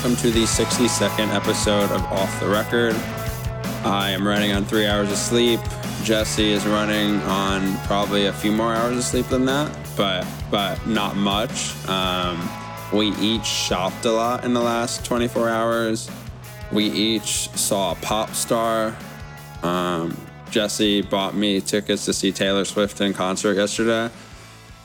Welcome to the 62nd episode of Off the Record. I am running on three hours of sleep. Jesse is running on probably a few more hours of sleep than that, but but not much. Um, we each shopped a lot in the last 24 hours. We each saw a pop star. Um, Jesse bought me tickets to see Taylor Swift in concert yesterday.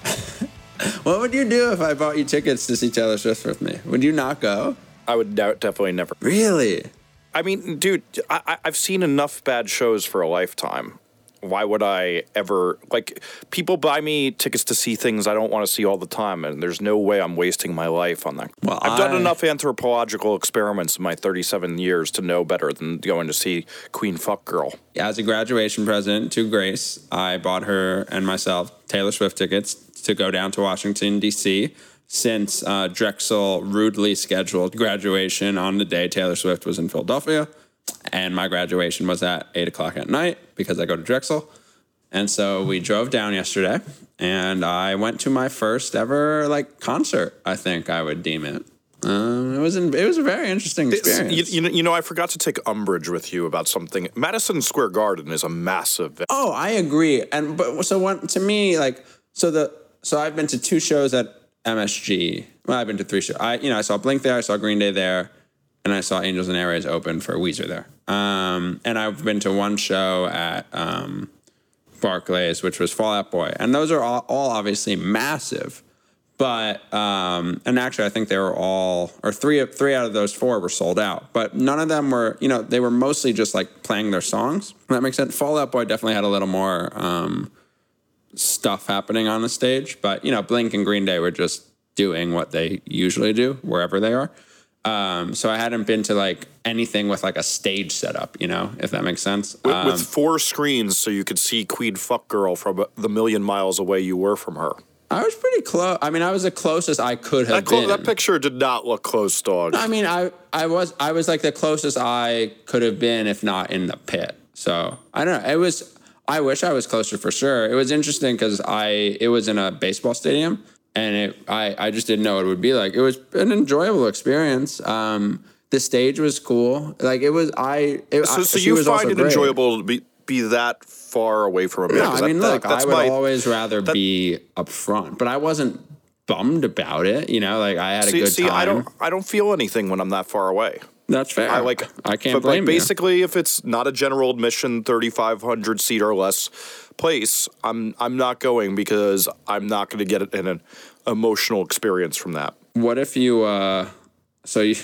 what would you do if I bought you tickets to see Taylor Swift with me? Would you not go? I would doubt, definitely never. Really? I mean, dude, I, I've seen enough bad shows for a lifetime. Why would I ever like? People buy me tickets to see things I don't want to see all the time, and there's no way I'm wasting my life on that. Well, I've done I- enough anthropological experiments in my 37 years to know better than going to see Queen Fuck Girl. As a graduation present to Grace, I bought her and myself Taylor Swift tickets to go down to Washington, D.C. Since uh, Drexel rudely scheduled graduation on the day Taylor Swift was in Philadelphia, and my graduation was at eight o'clock at night because I go to Drexel. And so we drove down yesterday, and I went to my first ever like concert. I think I would deem it. Um, it was an, it was a very interesting experience. You, you know, you know, I forgot to take umbrage with you about something. Madison Square Garden is a massive. Oh, I agree. And but so one to me, like so the so I've been to two shows at MSG. Well, I've been to three shows. I you know I saw Blink there, I saw Green Day there, and I saw Angels and Airwaves open for Weezer there. Um, and I've been to one show at um, Barclays, which was Fall Out Boy, and those are all, all obviously massive. But um, and actually, I think they were all or three three out of those four were sold out. But none of them were, you know, they were mostly just like playing their songs. That makes sense. Fall Out Boy definitely had a little more um, stuff happening on the stage. But you know, Blink and Green Day were just doing what they usually do wherever they are. Um, so I hadn't been to like anything with like a stage setup, you know, if that makes sense. with, Um, with four screens so you could see Queen Fuck Girl from the million miles away you were from her. I was pretty close. I mean, I was the closest I could have That, clo- been. that picture did not look close, dog. I mean, I I was I was like the closest I could have been, if not in the pit. So I don't know. It was. I wish I was closer for sure. It was interesting because I it was in a baseball stadium, and it I I just didn't know what it would be like. It was an enjoyable experience. Um, the stage was cool. Like it was. I. It, so so she you find it great. enjoyable to be, be that far away from a band? No, I mean, that- look, that- I would my, always rather be up front, but I wasn't bummed about it. You know, like I had a see, good see time. I don't I don't feel anything when I'm that far away. That's fair. I like I can't but blame like you. basically if it's not a general admission 3500 seat or less place, I'm I'm not going because I'm not going to get an emotional experience from that. What if you? uh So you?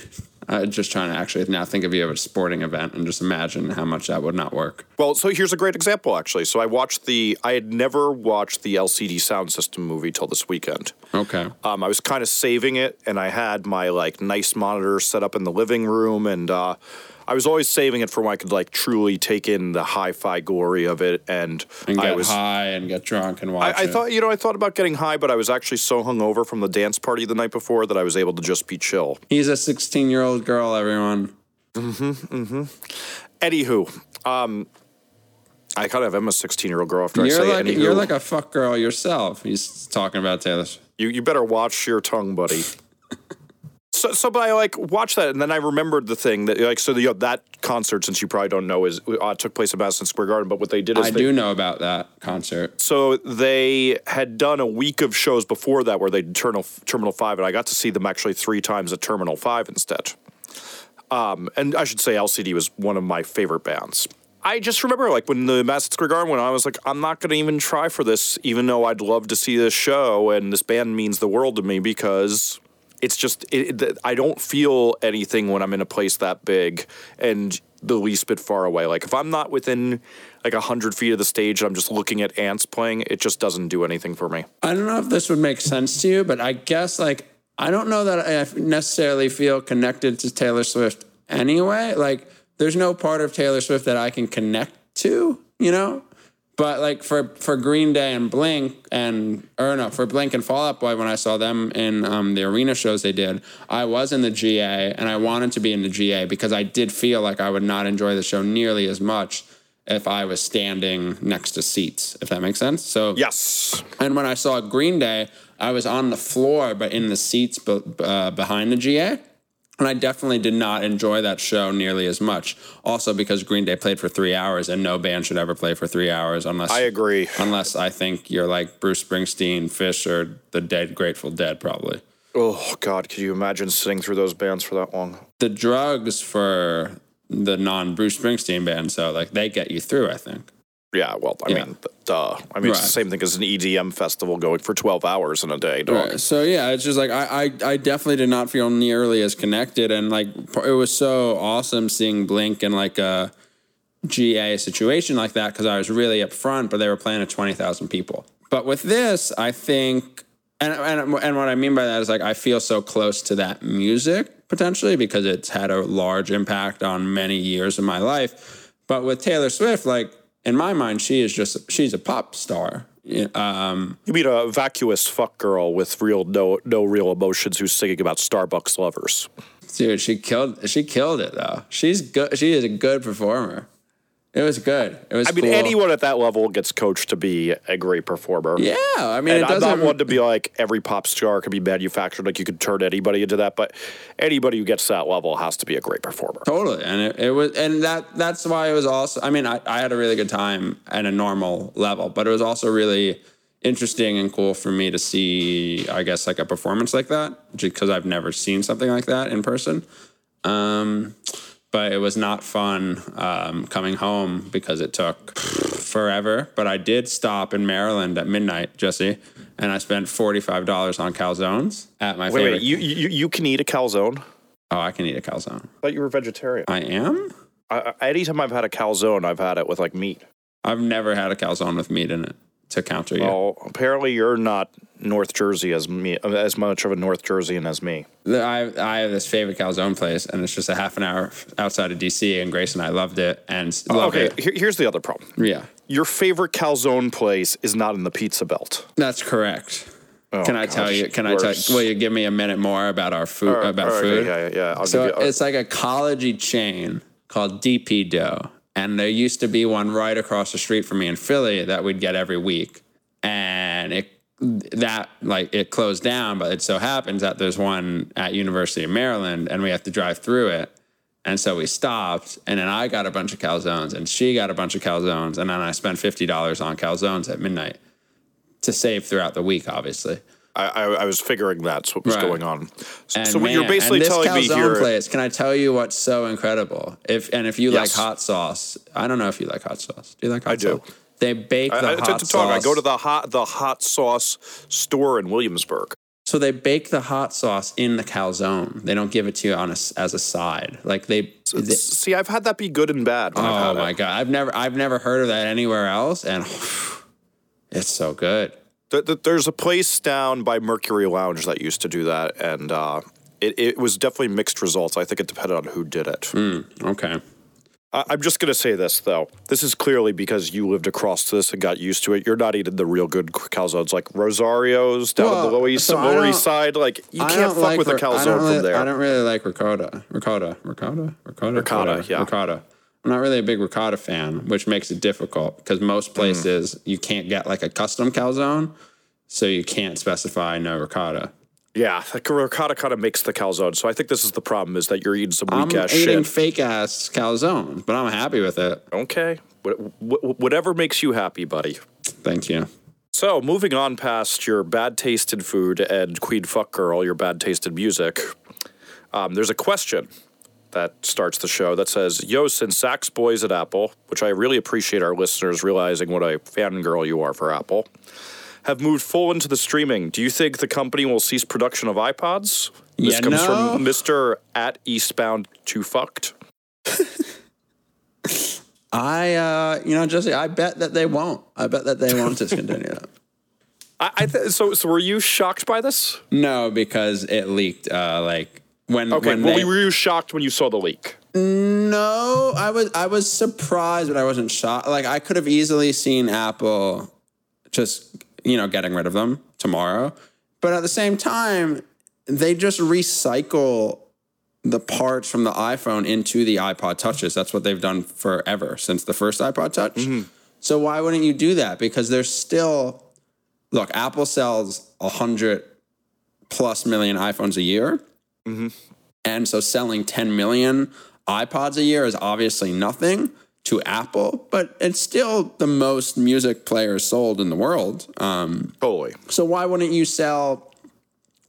I'm just trying to actually now think of you at a sporting event and just imagine how much that would not work. Well, so here's a great example actually. So I watched the I had never watched the LCD Soundsystem movie till this weekend. Okay. Um, I was kind of saving it, and I had my like nice monitor set up in the living room, and uh, I was always saving it for when I could like truly take in the hi-fi glory of it. And, And get I was, high and get drunk and watch. I, I it. thought, you know, I thought about getting high, but I was actually so hungover from the dance party the night before that I was able to just be chill. he's a 16 year old girl. Everyone. Anywho, um, I kind of am a 16 year old girl after I You're say like anywho. you're like a fuck girl yourself. He's talking about Taylor. You you better watch your tongue, buddy. So so, but I like watched that, and then I remembered the thing that like so the, you know, that concert, since you probably don't know, is uh, took place at Madison Square Garden. But what they did is I they, do know about that concert. So they had done a week of shows before that where they did Terminal Terminal Five, and I got to see them actually three times at Terminal Five instead. Um, and I should say LCD was one of my favorite bands. I just remember like when the Madison Square Garden went, on, I was like, I'm not going to even try for this, even though I'd love to see this show, and this band means the world to me because it's just it, it, I don't feel anything when I'm in a place that big and the least bit far away. Like if I'm not within like hundred feet of the stage, and I'm just looking at ants playing. It just doesn't do anything for me. I don't know if this would make sense to you, but I guess like I don't know that I necessarily feel connected to Taylor Swift anyway. Like there's no part of Taylor Swift that I can connect to, you know? But like for for Green Day and Blink and or no for Blink and Fall Out Boy when I saw them in um, the arena shows they did, I was in the GA and I wanted to be in the GA because I did feel like I would not enjoy the show nearly as much if I was standing next to seats. If that makes sense. So Yes. and when I saw Green Day, I was on the floor, but in the seats be, uh, behind the GA. And I definitely did not enjoy that show nearly as much. Also because Green Day played for three hours, and no band should ever play for three hours unless I agree. Unless I think you're like Bruce Springsteen, Phish, or the Dead, Grateful Dead, probably. Oh God, could you imagine sitting through those bands for that long? The drugs for the non Bruce Springsteen band, so like they get you through. I think. Yeah, well, I Yeah. mean, duh. I mean, it's the same thing as an EDM festival going for 12 hours in a day, dog. Right. So yeah, it's just like I, I I definitely did not feel nearly as connected, and like it was so awesome seeing Blink in like a GA situation like that because I was really up front, but they were playing to twenty thousand people. But with this, I think, and, and and what I mean by that is like I feel so close to that music potentially because it's had a large impact on many years of my life. But with Taylor Swift, like in my mind, she is just she's a pop star. Um, You mean a vacuous fuck girl with real no no real emotions who's singing about Starbucks lovers? Dude, she killed she killed it though. She's good. She is a good performer. It was good. It was. I mean, cool. anyone at that level gets coached to be a great performer. Yeah, I mean, And it I'm doesn't. one to be like every pop star can be manufactured. Like you could turn anybody into that, but anybody who gets to that level has to be a great performer. Totally, and it, it was, and that that's why it was also. I mean, I, I had a really good time at a normal level, but it was also really interesting and cool for me to see. I guess like a performance like that, because I've never seen something like that in person. Um, but it was not fun um, coming home because it took forever. But I did stop in Maryland at midnight, Jesse, and I spent forty five dollars on calzones at my Wait, favorite. wait, you, you you can eat a calzone? oh, I can eat a calzone. I thought you were vegetarian. I am. I, I, anytime I've had a calzone, I've had it with like meat. I've never had a calzone with meat in it to counter you. Well, apparently you're not North Jersey as me, as much of a North Jerseyan as me. I, I have this favorite calzone place, and it's just a half an hour outside of DC, and Grace and I loved it and oh, love okay, it. here- here's the other problem. Yeah, Your favorite calzone place is not in the pizza belt. that's correct. Oh, can I tell Oh, you? Can I tell? Will you give me a minute more about our food? about All right, food? Yeah, yeah, yeah. I'll So give you, it's like a collegey chain called DP Dough, and there used to be one right across the street from me in Philly that we'd get every week, and it that like it closed down, but it so happens that there's one at University of Maryland, and we have to drive through it. And so we stopped, and then I got a bunch of calzones, and she got a bunch of calzones, and then I spent fifty dollars on calzones at midnight to save throughout the week, obviously. I, I, I was figuring that's what was Right. going on. So, so what you're basically and this telling me here. place. Can I tell you what's so incredible? If and if you Yes. like hot sauce, I don't know if you like hot sauce. Do you like hot I do. sauce? They bake the I, I, hot to, to talk, I go to the hot the hot sauce store in Williamsburg. so they bake the hot sauce in the calzone. They don't give it to you on a as a side. Like they. they- See, I've had that be good and bad. Oh my it. god! I've never I've never heard of that anywhere else, and it's so good. Th- th- There's a place down by Mercury Lounge that used to do that, and uh, it, it was definitely mixed results. I think it depended on who did it. Okay. I- I'm just going to say this, though. This is clearly because you lived across this and got used to it. You're not eating the real good calzones like Rosario's down on the Well, Lower East, so Lower East Side. Like, you I can't fuck like with a ri- I calzone don't really, from there. I don't really like ricotta. Ricotta. Ricotta. Ricotta. Ricotta, Whatever. yeah. Ricotta. I'm not really a big ricotta fan, which makes it difficult because Mm. most places you can't get like a custom calzone, so you can't specify no ricotta. Yeah, the ricotta kind of makes the calzone. So I think this is the problem: is that you're eating some I'm weak ass eating shit. fake ass calzones, but I'm happy with it. Okay, Wh- wh- whatever makes you happy, buddy. Thank you. So, moving on past your bad taste in food and Queen Fuck Girl, your bad taste in music, um, there's a question that starts the show that says, Yo, since Zach's Boys at Apple, which I really appreciate our listeners realizing what a fangirl you are for Apple, have moved full into the streaming, do you think the company will cease production of iPods? This You comes know- from Mr. at Eastbound to Fucked. I, uh, you know, Jesse, I bet that they won't. I bet that they won't discontinue that. I, I th- so, so were you shocked by this? No, because it leaked. Uh, like when Okay, when well, they, were you shocked when you saw the leak? No, I was I was surprised, but I wasn't shocked. Like I could have easily seen Apple just you know getting rid of them tomorrow, but at the same time, they just recycle the parts from the iPhone into the iPod touches. That's what they've done forever since the first iPod Touch. Mm-hmm. So why wouldn't you do that? Because there's still look. Apple sells a hundred plus million iPhones a year. And so selling 10 million iPods a year is obviously nothing to Apple, but it's still the most music players sold in the world. Um, Totally. so why wouldn't you sell?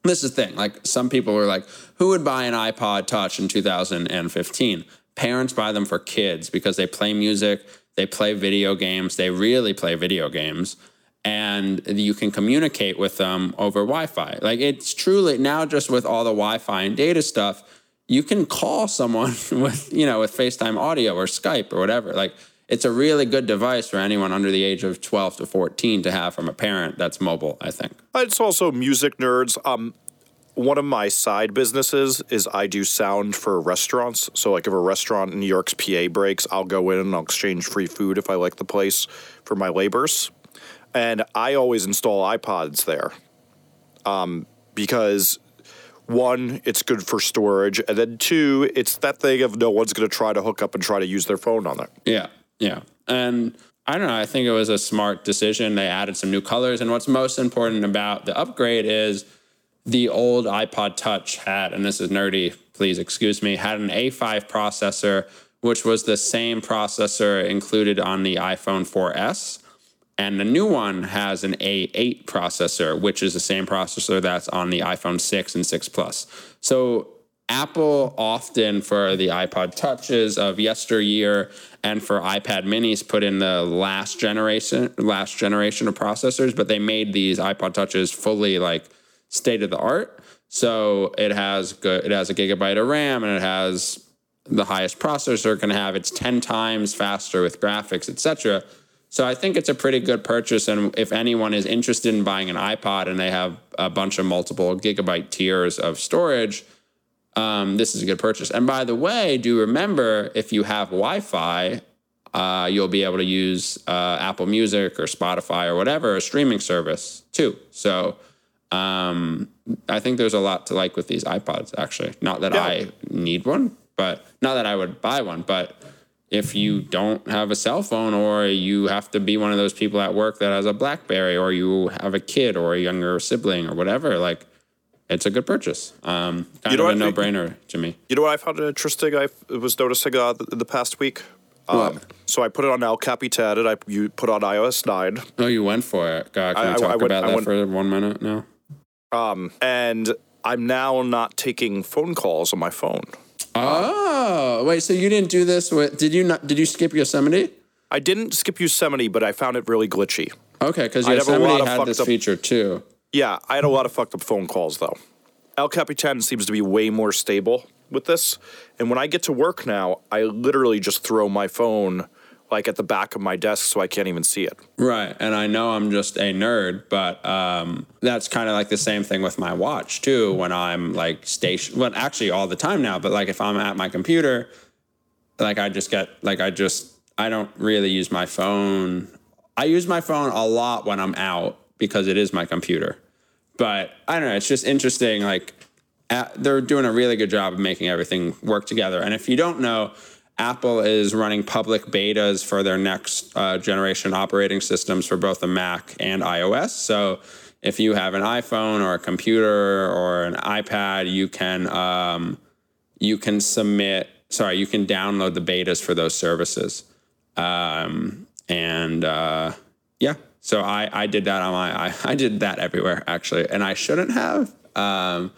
This is the thing. Like some people were like, who would buy an iPod Touch in 2015? Parents buy them for kids because they play music, they play video games, they really play video games, and you can communicate with them over Wi-Fi. Like it's truly now just with all the Wi-Fi and data stuff, you can call someone with you know with FaceTime audio or Skype or whatever. Like it's a really good device for anyone under the age of 12 to 14 to have from a parent that's mobile, I think. It's also music nerds. Um, one of my side businesses is I do sound for restaurants. So, like, if a restaurant in New York's PA breaks, I'll go in and I'll exchange free food if I like the place for my labors. And I always install iPods there um, because one, it's good for storage, and then two, it's that thing of no one's going to try to hook up and try to use their phone on it. Yeah, yeah. And I don't know, I think it was a smart decision. They added some new colors. And what's most important about the upgrade is the old iPod Touch had, and this is nerdy, please excuse me, had an A5 processor, which was the same processor included on the iPhone 4S. And the new one has an A8 processor, which is the same processor that's on the iPhone 6 and 6 Plus. So Apple often for the iPod touches of yesteryear and for iPad minis put in the last generation last generation of processors, but they made these iPod touches fully like state of the art. So it has good it has a gigabyte of RAM and it has the highest processor it can have. It's 10 times faster with graphics, etc. So I think it's a pretty good purchase. And if anyone is interested in buying an iPod and they have a bunch of multiple gigabyte tiers of storage, um, this is a good purchase. And by the way, do remember if you have Wi Fi, uh, you'll be able to use uh, Apple Music or Spotify or whatever, a streaming service too. So um, I think there's a lot to like with these iPods, actually. Not that Yeah. I need one, but not that I would buy one, but if you don't have a cell phone or you have to be one of those people at work that has a Blackberry or you have a kid or a younger sibling or whatever, like it's a good purchase. Um, kind You know of a no what? brainer to me. You know what I found interesting? I was noticing uh, the, the past week. Um, so I put it on El Capitan and I you put on iOS nine, Oh, you went for it. God, can I- we talk I went- about that went- for one minute now? and I'm now not taking phone calls on my phone. Oh, wait. So you didn't do this with? Did you not? Did you skip Yosemite? I didn't skip Yosemite, but I found it really glitchy. Okay, because I have a Yosemite had this up- feature too. Yeah, I had a lot of fucked up phone calls though. El Capitan seems to be way more stable with this. And when I get to work now, I literally just throw my phone like at the back of my desk so I can't even see it. Right. And I know I'm just a nerd, but um, that's kind of like the same thing with my watch too. When I'm like station, well, actually all the time now, but like if I'm at my computer, like I just get, like I just, I don't really use my phone. I use my phone a lot when I'm out because it is my computer. But I don't know. It's just interesting. Like a- they're doing a really good job of making everything work together. And if you don't know, Apple is running public betas for their next uh, generation operating systems for both the Mac and iOS. So if you have an iPhone or a computer or an iPad, you can um, you can submit. Sorry, you can download the betas for those services. Um, and uh, yeah, so I, I did that on my I, I did that everywhere actually, and I shouldn't have. Um,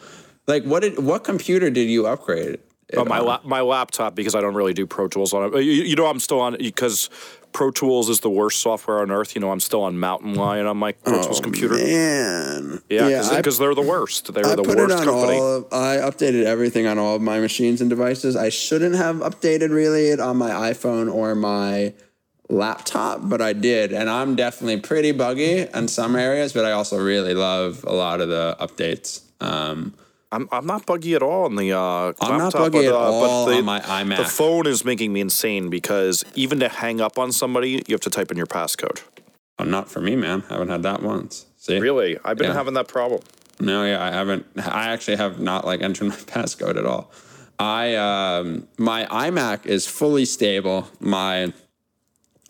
like what did what computer did you upgrade? It Oh, my la- my laptop because I don't really do Pro Tools on it. You, you know, I'm still on because Pro Tools is the worst software on earth. You know, I'm still on Mountain Lion on my Pro Tools computer. Man, Yeah, I because they're the worst. They're I the put worst it on company. all of, I updated everything on all of my machines and devices. I shouldn't have updated really it on my iPhone or my laptop, but I did. And I'm definitely pretty buggy in some areas, but I also really love a lot of the updates. Um, I'm, I'm not buggy at all on the uh, I'm not buggy but, at uh, all but the, on my iMac. The phone is making me insane because even to hang up on somebody, you have to type in your passcode. oh, not for me, man. I haven't had that once. See? Really, I've been Yeah. having that problem. No, yeah, I haven't. I actually have not like entered my passcode at all. I um, my iMac is fully stable. My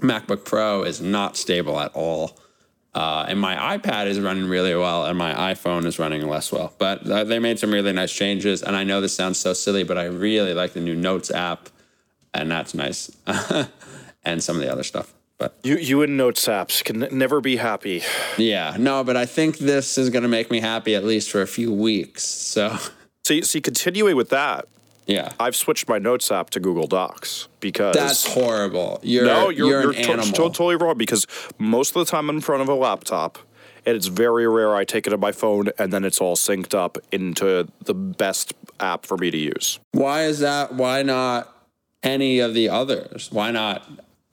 MacBook Pro is not stable at all. Uh, and my iPad is running really well, and my iPhone is running less well. But uh, they made some really nice changes. And I know this sounds so silly, but I really like the new Notes app, and that's nice. and some of the other stuff. But You you and Notes apps can never be happy. yeah, no, but I think this is going to make me happy at least for a few weeks. So so, see, continuing with that, yeah, I've switched my Notes app to Google Docs because that's horrible. You're no, you're, you're, you're, an to- animal. to- totally wrong because most of the time I'm in front of a laptop. And it's very rare I take it on my phone and then it's all synced up into the best app for me to use. Why is that? Why not any of the others? Why not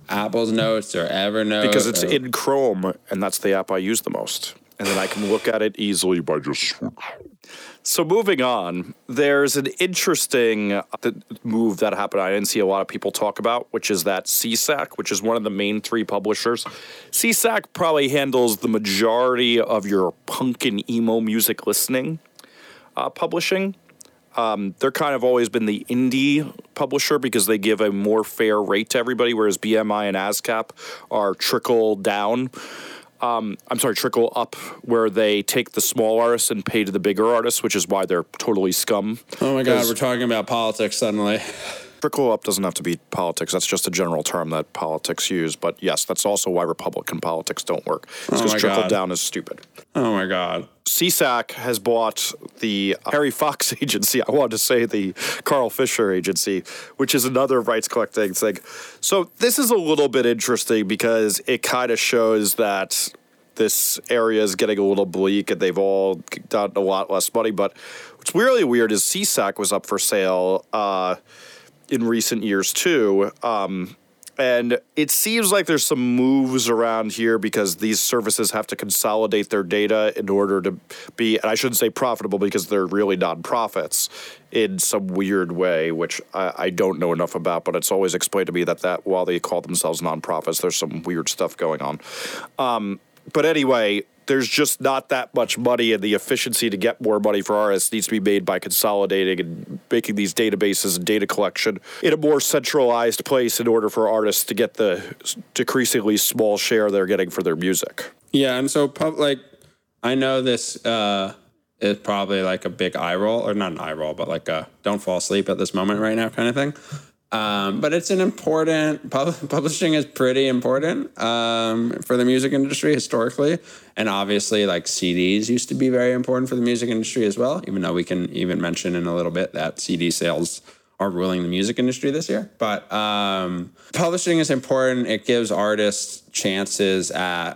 Apple's Notes or Evernote? Because it's or- in Chrome and that's the app I use the most. And then I can look at it easily by just So moving on, there's an interesting uh, move that happened. I didn't see a lot of people talk about, which is that SESAC, which is one of the main three publishers. SESAC probably handles the majority of your punk and emo music listening uh, publishing. Um, they're kind of always been the indie publisher because they give a more fair rate to everybody, whereas BMI and ASCAP are trickle down. Um, I'm sorry, trickle up, where they take the small artists and pay to the bigger artists, which is why they're totally scum. oh my God, we're talking about politics suddenly. Trickle up doesn't have to be politics. That's just a general term that politics use. But yes, that's also why Republican politics don't work. Because my trickle God. down is stupid. Oh my God. SESAC has bought the Harry Fox agency. I wanted to say the Carl Fischer agency, which is another rights collecting thing. So this is a little bit interesting because it kind of shows that this area is getting a little bleak and they've all done a lot less money. But what's really weird is SESAC was up for sale uh, in recent years too. Um, and it seems like there's some moves around here because these services have to consolidate their data in order to be, and I shouldn't say profitable because they're really nonprofits in some weird way, which I, I don't know enough about. But it's always explained to me that that while they call themselves nonprofits, there's some weird stuff going on. Um, but anyway, there's just not that much money, and the efficiency to get more money for artists needs to be made by consolidating and making these databases and data collection in a more centralized place in order for artists to get the decreasingly small share they're getting for their music. Yeah, and so like I know this uh, is probably like a big eye roll, or not an eye roll, but like a don't fall asleep at this moment right now kind of thing. Um, but it's an important pub, publishing is pretty important um, for the music industry historically, and obviously like CDs used to be very important for the music industry as well. Even though we can even mention in a little bit that CD sales are ruling the music industry this year. But um, publishing is important. It gives artists chances at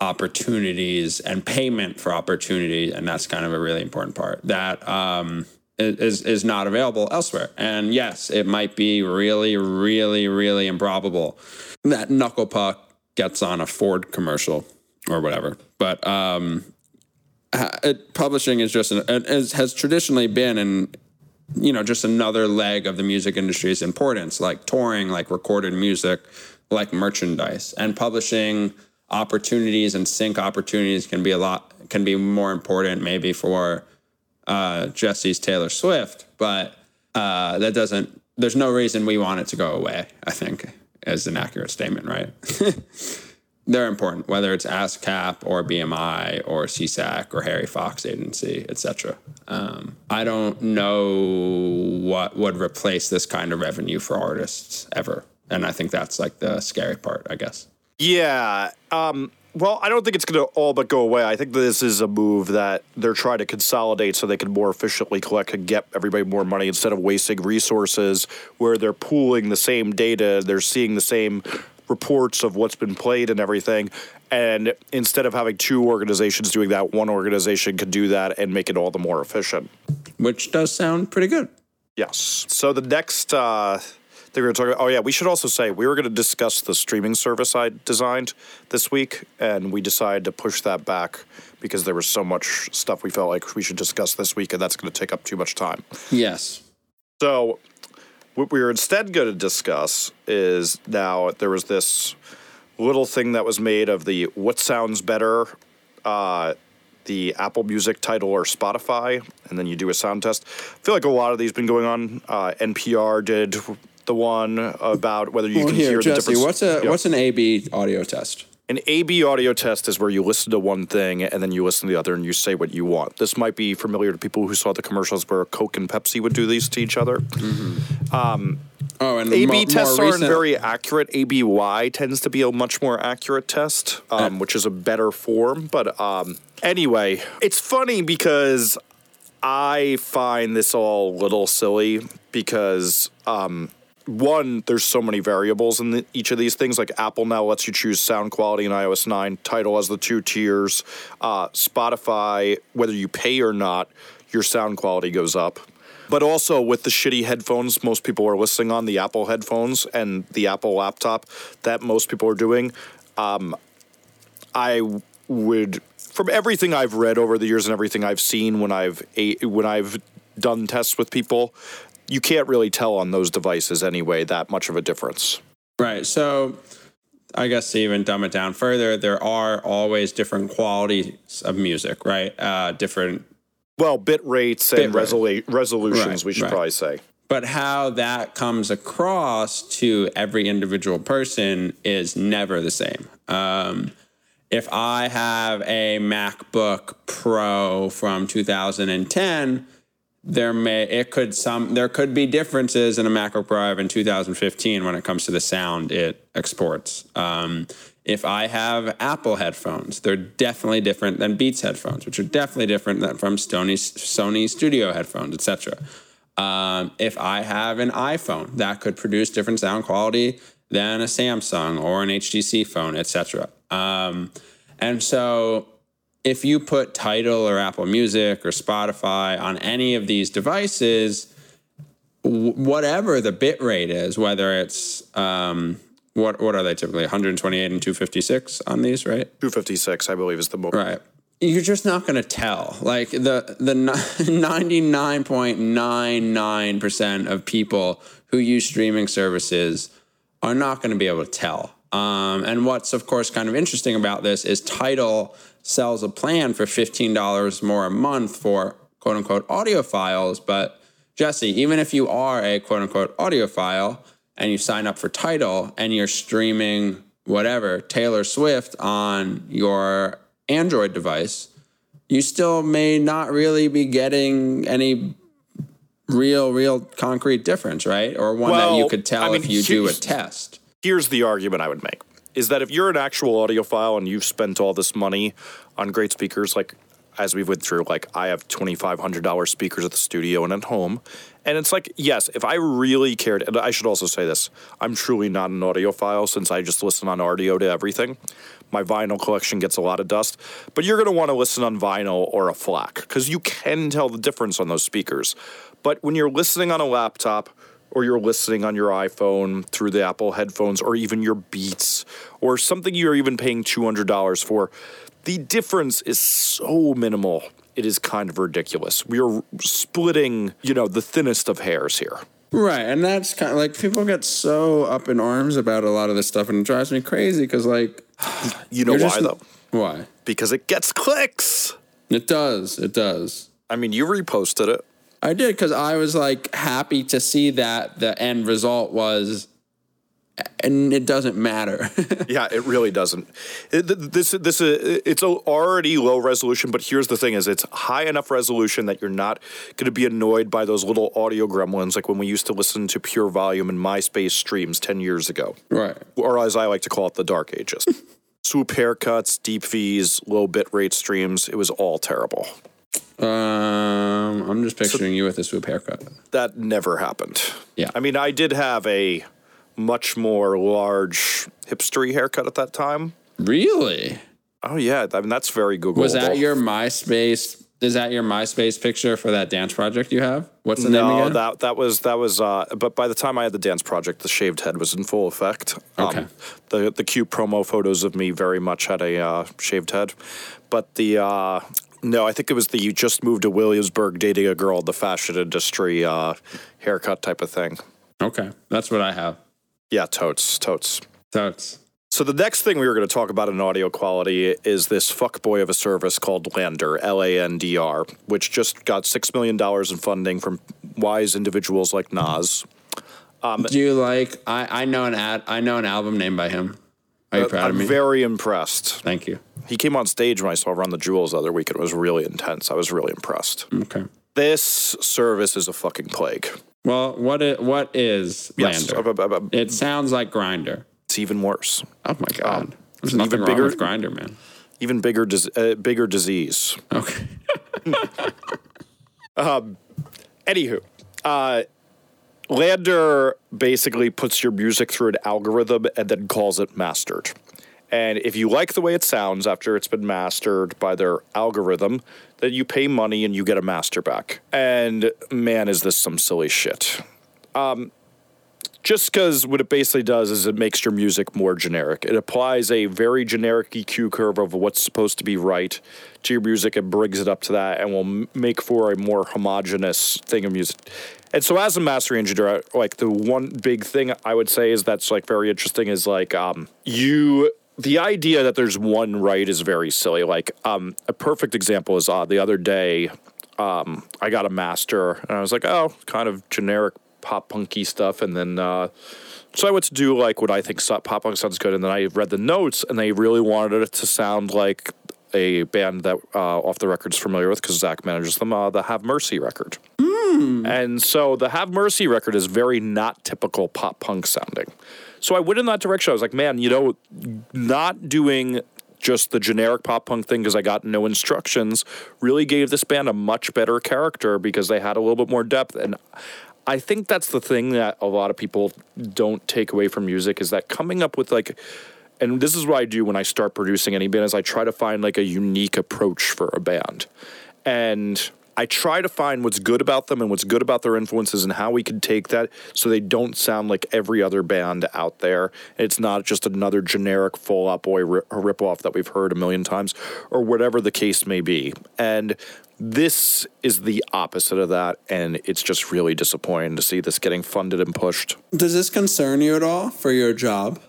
opportunities and payment for opportunity, and that's kind of a really important part that um, is is not available elsewhere. And yes, it might be really, really, really improbable that Knuckle Puck gets on a Ford commercial or whatever, but um, it, publishing is just an, has traditionally been an you know just another leg of the music industry's importance like touring like recorded music like merchandise and publishing opportunities and sync opportunities can be a lot can be more important maybe for uh, jesse's taylor swift but uh, that doesn't there's no reason we want it to go away i think is an accurate statement right they're important, whether it's ASCAP or BMI or SESAC or Harry Fox Agency, etc. Um, I don't know what would replace this kind of revenue for artists ever, and I think that's like the scary part, I guess. Yeah. Um, well, I don't think it's going to all but go away. I think this is a move that they're trying to consolidate so they can more efficiently collect and get everybody more money instead of wasting resources where they're pooling the same data, they're seeing the same reports of what's been played and everything. And instead of having two organizations doing that, one organization could do that and make it all the more efficient. Which does sound pretty good. Yes. So the next uh, thing we're going to talk about, oh, yeah, we should also say we were going to discuss the streaming service I designed this week, and we decided to push that back because there was so much stuff we felt like we should discuss this week, and that's going to take up too much time. Yes. So, what we are instead going to discuss is now there was this little thing that was made of the what sounds better, uh, the Apple Music Tidal or Spotify, and then you do a sound test. I feel like a lot of these been going on. Uh, NPR did the one about whether you Well, can here, hear the Jesse, difference. what's a Yeah. what's an A/B audio test? An A/B audio test is where you listen to one thing and then you listen to the other and you say what you want. This might be familiar to people who saw the commercials where Coke and Pepsi would do these to each other. Oh, and A/B mo- more tests aren't recent- very accurate. ABY tends to be a much more accurate test, um, which is a better form. But um, anyway, it's funny because I find this all a little silly because um, one, there's so many variables in the, each of these things. Like Apple now lets you choose sound quality in iOS 9. Tidal has the two tiers. Uh, Spotify, whether you pay or not, your sound quality goes up. But also with the shitty headphones most people are listening on, the Apple headphones and the Apple laptop that most people are doing, um, I would, from everything I've read over the years and everything I've seen when I've when I've done tests with people, you can't really tell on those devices anyway that much of a difference. Right. So I guess to even dumb it down further, there are always different qualities of music, right? Uh, different, Well, bit rates and Bit rate. resolu- resolutions, Right, we should right. probably say. but how that comes across to every individual person is never the same. Um, if I have a MacBook Pro from 2010, there may it could some there could be differences in a MacBook Pro in 2015 when it comes to the sound it exports. Um, if I have Apple headphones, they're definitely different than Beats headphones, which are definitely different than from Sony Sony Studio headphones, etc. Um, if I have an iPhone, that could produce different sound quality than a Samsung or an HTC phone, etc. Um, and so if you put Tidal or Apple Music or Spotify on any of these devices, whatever the bit rate is, whether it's um, what what are they typically 128 and 256 on these, right? 256, I believe, is the most. Right. You're just not going to tell. Like the the 99.99% of people who use streaming services are not going to be able to tell. Um, and what's of course kind of interesting about this is Tidal sells a plan for $15 more a month for quote unquote audiophiles, but Jesse, even if you are a quote unquote audiophile and you sign up for Tidal and you're streaming whatever, Taylor Swift on your Android device, you still may not really be getting any real, real concrete difference, right? Or one that you could tell I mean, if you do a test. here's the argument I would make is that if you're an actual audiophile and you've spent all this money on great speakers, like as we've went through, like I have $2,500 speakers at the studio and at home. And it's like, yes, if I really cared, and I should also say this, I'm truly not an audiophile since I just listen on audio to everything. My vinyl collection gets a lot of dust, but you're to want to listen on vinyl or a FLAC because you can tell the difference on those speakers. But when you're listening on a laptop, or you're listening on your iPhone through the Apple headphones, or even your Beats, or something you're even paying $200 for, the difference is so minimal. It is kind of ridiculous. We are splitting, you know, the thinnest of hairs here. Right. And that's kind of like people get so up in arms about a lot of this stuff and it drives me crazy because, like, You know why, just- though? why? Because it gets clicks. It does. It does. I mean, you reposted it. I did because I was like happy to see that the end result was, and it doesn't matter. Yeah, it really doesn't. It, this this uh, it's already low resolution, but here's the thing: is it's high enough resolution that you're not going to be annoyed by those little audio gremlins, like when we used to listen to PureVolume and MySpace streams ten years ago, right. or as I like to call it, the dark ages. Swoop haircuts, deep V's, low bit rate streams. It was all terrible. Um, I'm just picturing you with a swoop haircut. That never happened. Yeah. I mean, I did have a much more large hipstery haircut at that time. Really? Oh yeah, I mean that's very Googleable. Was that your MySpace? Is that your MySpace picture for that dance project you have? What's the name No, again? that that was that was. Uh, but by the time I had the dance project, the shaved head was in full effect. Okay. the the cute promo photos of me very much had a uh, shaved head, but the uh, no, I think it was the you just moved to Williamsburg dating a girl, in the fashion industry uh, haircut type of thing. okay, that's what I have. Yeah, totes, totes. Totes. So the next thing we were going to talk about in audio quality is this fuckboy of a service called LANDR, L-A-N-D-R, which just got six million dollars in funding from wise individuals like Nas. Do you like? I I know an ad. I know an album named by him. Are you proud I'm of me? very impressed. Thank you. He came on stage when I saw Run the Jewels the other week. and It was really intense. I was really impressed. Okay. This service is a fucking plague. Well, what is, what is Yes, LANDR? uh, uh, uh, It sounds like Grindr. It's even worse. Oh my god. There's nothing even wrong bigger- with Grindr, man. Even bigger, dis- uh, bigger disease. Okay. Anywho, uh, LANDR basically puts your music through an algorithm and then calls it mastered. And if you like the way it sounds after it's been mastered by their algorithm, then you pay money and you get a master back. And man, is this some silly shit. Um, just because what it basically does is it makes your music more generic. It applies a very generic EQ curve of what's supposed to be right to your music and brings it up to that and will make for a more homogenous thing of music. And so, as a mastering engineer, like the one big thing I would say is that's like very interesting is like um, you. The idea that there's one right is very silly. Like um, a perfect example is uh, the other day um, I got a master, and I was like, oh, kind of generic pop punky stuff, and then uh, so I went to do like what I think pop punk sounds good, and then I read the notes, and they really wanted it to sound like a band that uh, off the record's familiar with because Zach manages them, uh, the Have Mercy record. And so the Have Mercy record is very not typical pop punk sounding. So I went in that direction. I was like, man, you know, not doing just the generic pop punk thing because I got no instructions really gave this band a much better character because they had a little bit more depth. And I think that's the thing that a lot of people don't take away from music is that coming up with like, and this is what I do when I start producing any band is I try to find like a unique approach for a band. And I try to find what's good about them and what's good about their influences and how we can take that so they don't sound like every other band out there. It's not just another generic Fall Out Boy rip, ripoff that we've heard a million times or whatever the case may be. And this is the opposite of that. And it's just really disappointing to see this getting funded and pushed. Does this concern you at all for your job?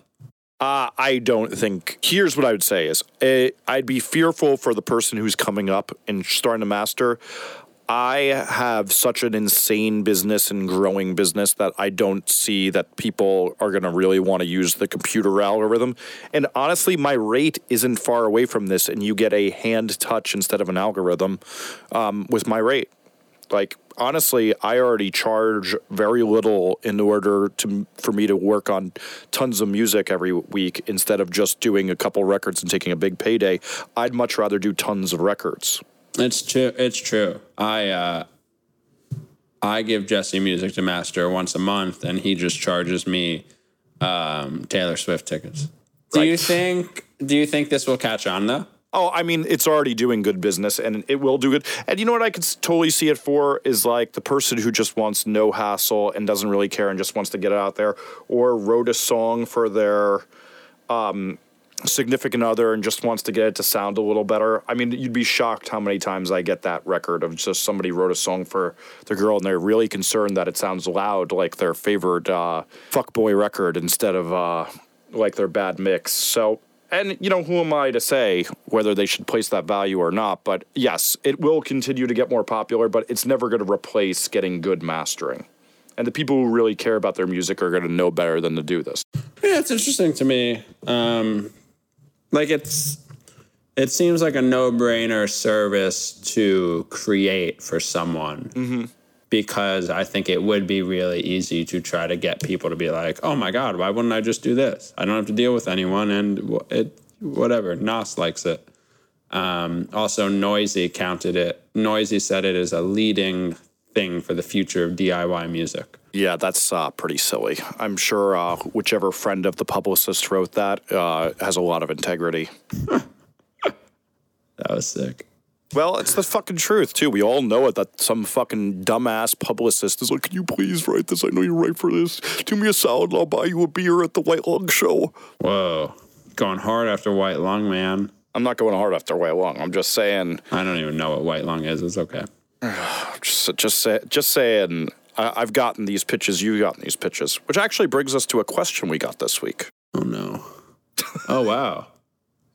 Uh, I don't think. Here's what I would say: is uh, I'd be fearful for the person who's coming up and starting to master. I have such an insane business and growing business that I don't see that people are going to really want to use the computer algorithm. And honestly, my rate isn't far away from this, and you get a hand touch instead of an algorithm um, with my rate like honestly i already charge very little in order to for me to work on tons of music every week instead of just doing a couple records and taking a big payday i'd much rather do tons of records It's true. It's true. I uh, I give Jesse music to master once a month, and he just charges me um, Taylor Swift tickets. Do you think? Do you think this will catch on though? Oh i mean it's already doing good business and it will do good and you know what i could totally see it for is like the person who just wants no hassle and doesn't really care and just wants to get it out there or wrote a song for their significant other and just wants to get it to sound a little better. I mean, you'd be shocked how many times I get that record of just somebody wrote a song for the girl and they're really concerned that it sounds loud like their favorite uh, fuckboy record instead of uh, like their bad mix. So, and you know, who am I to say whether they should place that value or not? But yes, it will continue to get more popular, but it's never going to replace getting good mastering. And the people who really care about their music are going to know better than to do this. Yeah, it's interesting to me. Um, like it's, it seems like a no-brainer service to create for someone. Because I think it would be really easy to try to get people to be like, "Oh my God, why wouldn't I just do this? I don't have to deal with anyone, and it whatever." Nas likes it. Um, also, Noisey counted it. Noisey said it is a leading thing for the future of DIY music. Yeah, that's uh, pretty silly. I'm sure uh, whichever friend of the publicist wrote that uh, has a lot of integrity. That was sick. Well, it's the fucking truth, too. We all know it that some fucking dumbass publicist is like, Can you please write this? I know you're right for this. Do me a solid, and I'll buy you a beer at the White Lung Show. Whoa, going hard after White Lung, man. I'm not going hard after White Lung. I'm just saying, I don't even know what White Lung is. It's okay. just, just, say, just saying, I, I've gotten these pitches, you've gotten these pitches, which actually brings us to a question we got this week. Oh no. oh wow.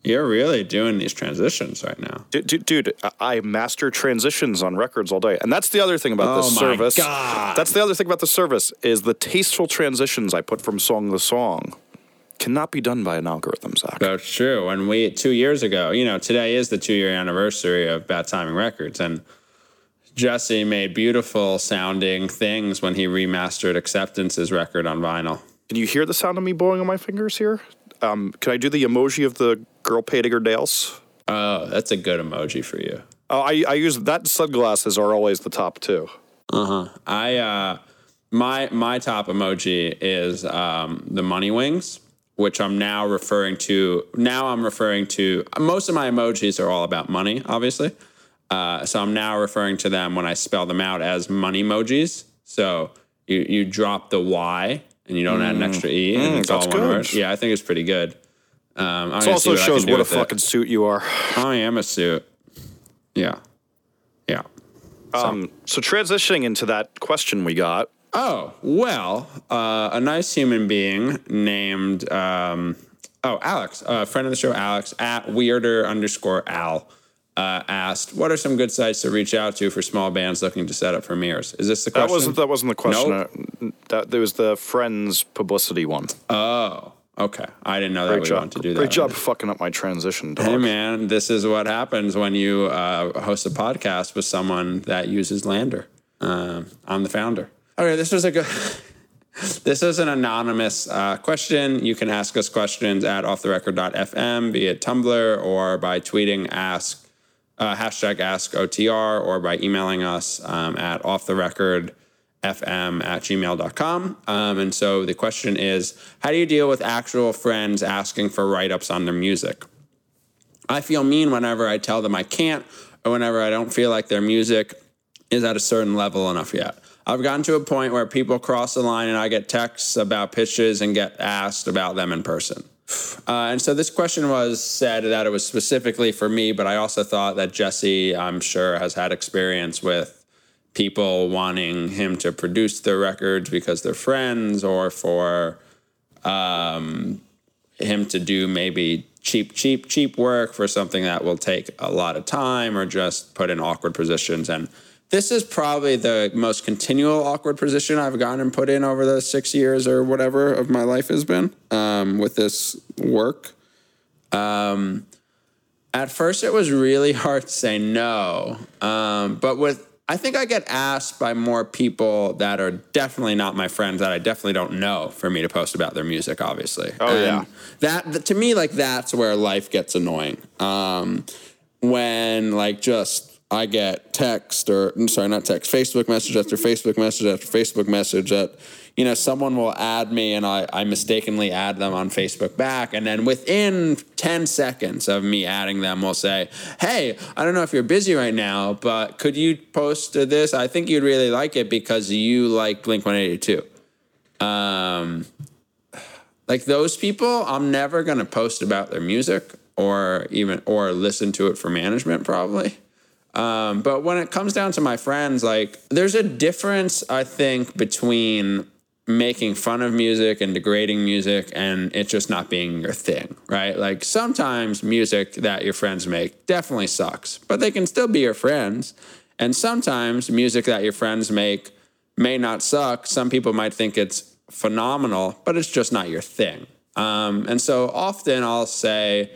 You're really doing these transitions right now. Dude, dude, dude, I- master transitions on records all day, and that's the other thing about this Oh my service. God. That's the other thing about the service is the tasteful transitions I put from song to song. cannot be done by an algorithm, Zach. That's true. And we two years ago, you know, today is the two year anniversary of Bad Timing Records, and Jesse made beautiful sounding things when he remastered Acceptance's record on vinyl. Can you hear the sound of me blowing on my fingers here? Um, can I do the emoji of the girl painting her nails? Oh, that's a good emoji for you. Oh, I, I use that sunglasses are always the top two. I uh my my top emoji is um the money wings, which I'm now referring to now I'm referring to most of my emojis are all about money, obviously. Uh, so I'm now referring to them when I spell them out as money emojis. So you you drop the Y and you don't add an extra E and it's all that's one good. word. Yeah, I think it's pretty good. Um, I'm It gonna see also what I shows can do what a with it. fucking suit you are. I am a suit. Yeah. Yeah. Um, so transitioning into that question we got, Oh, well, uh, a nice human being named, um, oh, Alex, a friend of the show, Alex, at weirder underscore Al, uh, asked, What are some good sites to reach out to for small bands looking to set up premieres? Is this the that question? wasn't that wasn't the question. Nope. Uh, That there was the friends publicity one. Oh, okay. I didn't know that Great we job. wanted to do that. Great job fucking up my transition, dog. Hey, man, this is what happens when you uh, host a podcast with someone that uses LANDR. Um, I'm the founder. Okay, this was a good. This is an anonymous uh, question. You can ask us questions at offtherecord.fm via Tumblr or by tweeting ask uh, hashtag ask OTR or by emailing us um, at offtherecordfm at gmail.com. Um, and so the question is How do you deal with actual friends asking for write ups on their music? I feel mean whenever I tell them I can't or whenever I don't feel like their music is at a certain level enough yet. I've gotten to a point where people cross the line and I get texts about pitches and get asked about them in person. Uh, and so this question was said that it was specifically for me, but I also thought that Jesse, I'm sure, has had experience with people wanting him to produce their records because they're friends or for um, him to do maybe cheap, cheap, cheap work for something that will take a lot of time or just put in awkward positions. And this is probably the most continual awkward position I've gotten and put in over the six years or whatever of my life has been um, with this work. Um, at first, it was really hard to say no, um, but with I think I get asked by more people that are definitely not my friends that I definitely don't know for me to post about their music. Obviously, Oh, yeah. that to me like that's where life gets annoying. Um, when like just I get text or sorry, not text, Facebook message after Facebook message after Facebook message that you know someone will add me and I, I mistakenly add them on Facebook back, and then within ten seconds of me adding them, will say, "Hey, I don't know if you're busy right now, but could you post this? I think you'd really like it because you like Blink 182." Um, like those people, I'm never gonna post about their music or even or listen to it for management probably. Um, but when it comes down to my friends, like there's a difference, I think, between making fun of music and degrading music and it just not being your thing, right? Like sometimes music that your friends make definitely sucks, but they can still be your friends. And sometimes music that your friends make may not suck. Some people might think it's phenomenal, but it's just not your thing. Um, and so often I'll say,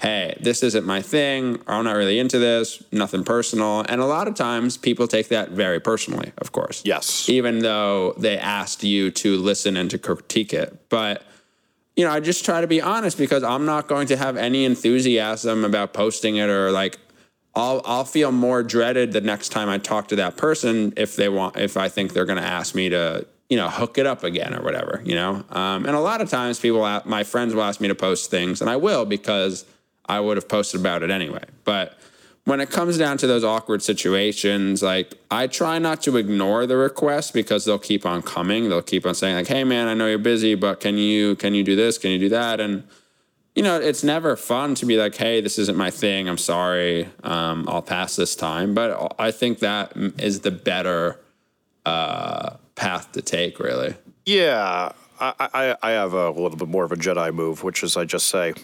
hey, this isn't my thing, I'm not really into this, nothing personal. And a lot of times people take that very personally, of course. Yes. Even though they asked you to listen and to critique it. But, you know, I just try to be honest because I'm not going to have any enthusiasm about posting it or like, I'll, I'll feel more dreaded the next time I talk to that person if they want if I think they're going to ask me to you know hook it up again or whatever you know um, and a lot of times people my friends will ask me to post things and I will because I would have posted about it anyway but when it comes down to those awkward situations like I try not to ignore the request because they'll keep on coming they'll keep on saying like hey man I know you're busy but can you can you do this can you do that and you know, it's never fun to be like, hey, this isn't my thing. I'm sorry. Um, I'll pass this time. But I think that is the better uh, path to take, really. Yeah, I, I, I have a little bit more of a Jedi move, which is I just say,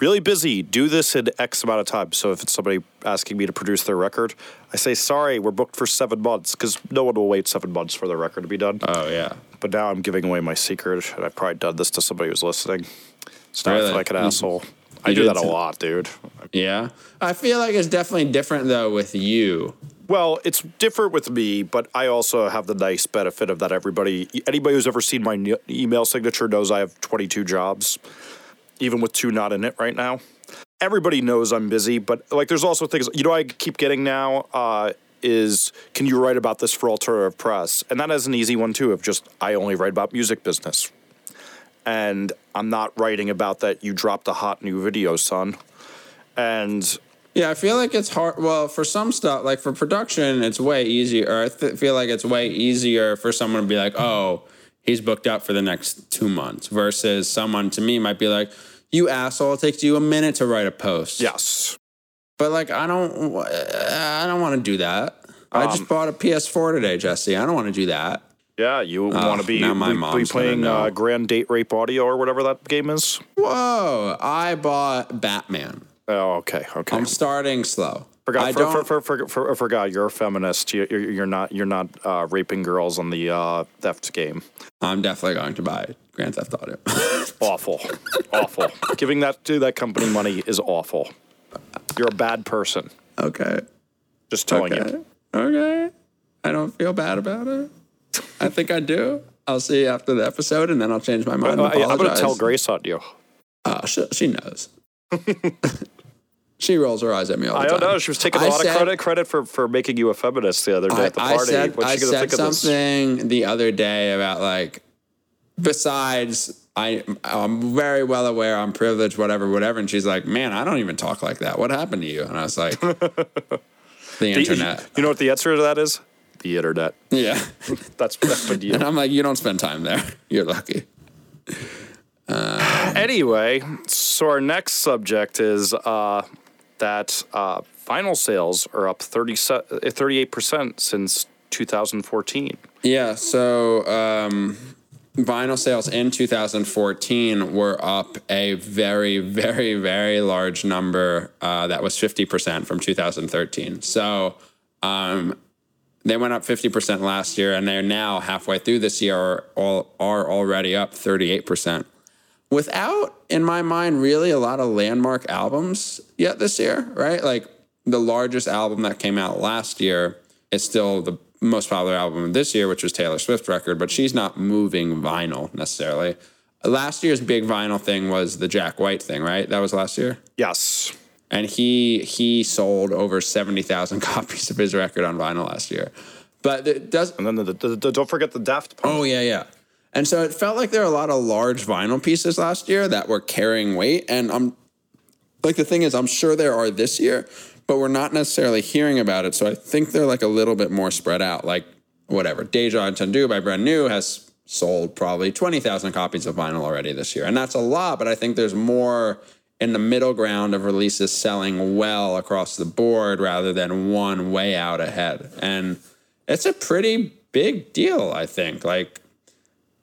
really busy. Do this in X amount of time. So if it's somebody asking me to produce their record, I say, sorry, we're booked for seven months because no one will wait seven months for their record to be done. Oh yeah. but now I'm giving away my secret, and I've probably done this to somebody who's listening. So now I Really? like an Mhm. asshole. I do that a lot, dude. Yeah. I feel like it's definitely different though with you. Well, it's different with me, but I also have the nice benefit of that everybody, anybody who's ever seen my email signature knows I have 22 jobs, even with two not in it right now. Everybody knows I'm busy, but like there's also things, you know, I keep getting now uh, is can you write about this for alternative press? And that is an easy one too, of just I only write about music business. And I'm not writing about that you dropped a hot new video, son. And Yeah, I feel like it's hard. Well, for some stuff, like for production, it's way easier. I th- feel like it's way easier for someone to be like, "Oh, he's booked up for the next two months," versus someone to me might be like, "You asshole! It takes you a minute to write a post." yes, but like I don't, I don't want to do that. I Um, just bought a PS4 today, Jesse. I don't want to do that. Yeah, you want to be, now my be- be mom's playing uh, Grand Date Rape Audio or whatever that game is. Whoa! I bought Batman. Oh, okay, okay. I'm starting slow. For, don't. for, for, for, for, I forgot. You're a feminist. You, you're, you're not. You're not uh, raping girls on the uh, theft game. I'm definitely going to buy Grand Theft Auto. Awful, awful. Giving that to that company money is awful. You're a bad person. okay. Just telling Okay. you. Okay. I don't feel bad about it. I think I do. I'll see you after the episode, and then I'll change my mind. Uh, and I, am going to tell Grace on you. Oh, she, she knows. she rolls her eyes at me all the I time. I don't know. She was taking a I lot said- of credit credit for, for making you a feminist the other day I, at the I party. said, What's I she to said think of this? something the other day about like, besides, I, I'm very well aware I'm privileged, whatever, whatever. And she's like, man, I don't even talk like that. What happened to you? And I was like, the internet. You know what the answer to that is? The internet. Yeah. That's what you. And I'm like, you don't spend time there. You're lucky. Anyway, so our next subject is uh, that uh, vinyl sales are up 30, 38% since 2014. Yeah. So um, vinyl sales in 2014 were up a very, very, very large number. Uh, that was 50% from 2013. So um, they went up 50% last year, and they're now halfway through this year are, are already up 38%. Without, in my mind, really a lot of landmark albums yet this year, right? Like the largest album that came out last year is still the most popular album of this year, which was Taylor Swift record, but she's not moving vinyl necessarily. Last year's big vinyl thing was the Jack White thing, right? That was last year Yes. and he he sold over 70,000 copies of his record on vinyl last year. But it does And then the, the, the, don't forget the Daft Punk. Oh yeah, yeah. And so it felt like there were a lot of large vinyl pieces last year that were carrying weight and I'm like the thing is I'm sure there are this year, but we're not necessarily hearing about it. So I think they're like a little bit more spread out. Like whatever, Deja Entendu by Brand New has sold probably 20,000 copies of vinyl already this year. And that's a lot, but I think there's more in the middle ground of releases selling well across the board rather than one way out ahead. And it's a pretty big deal, I think. Like,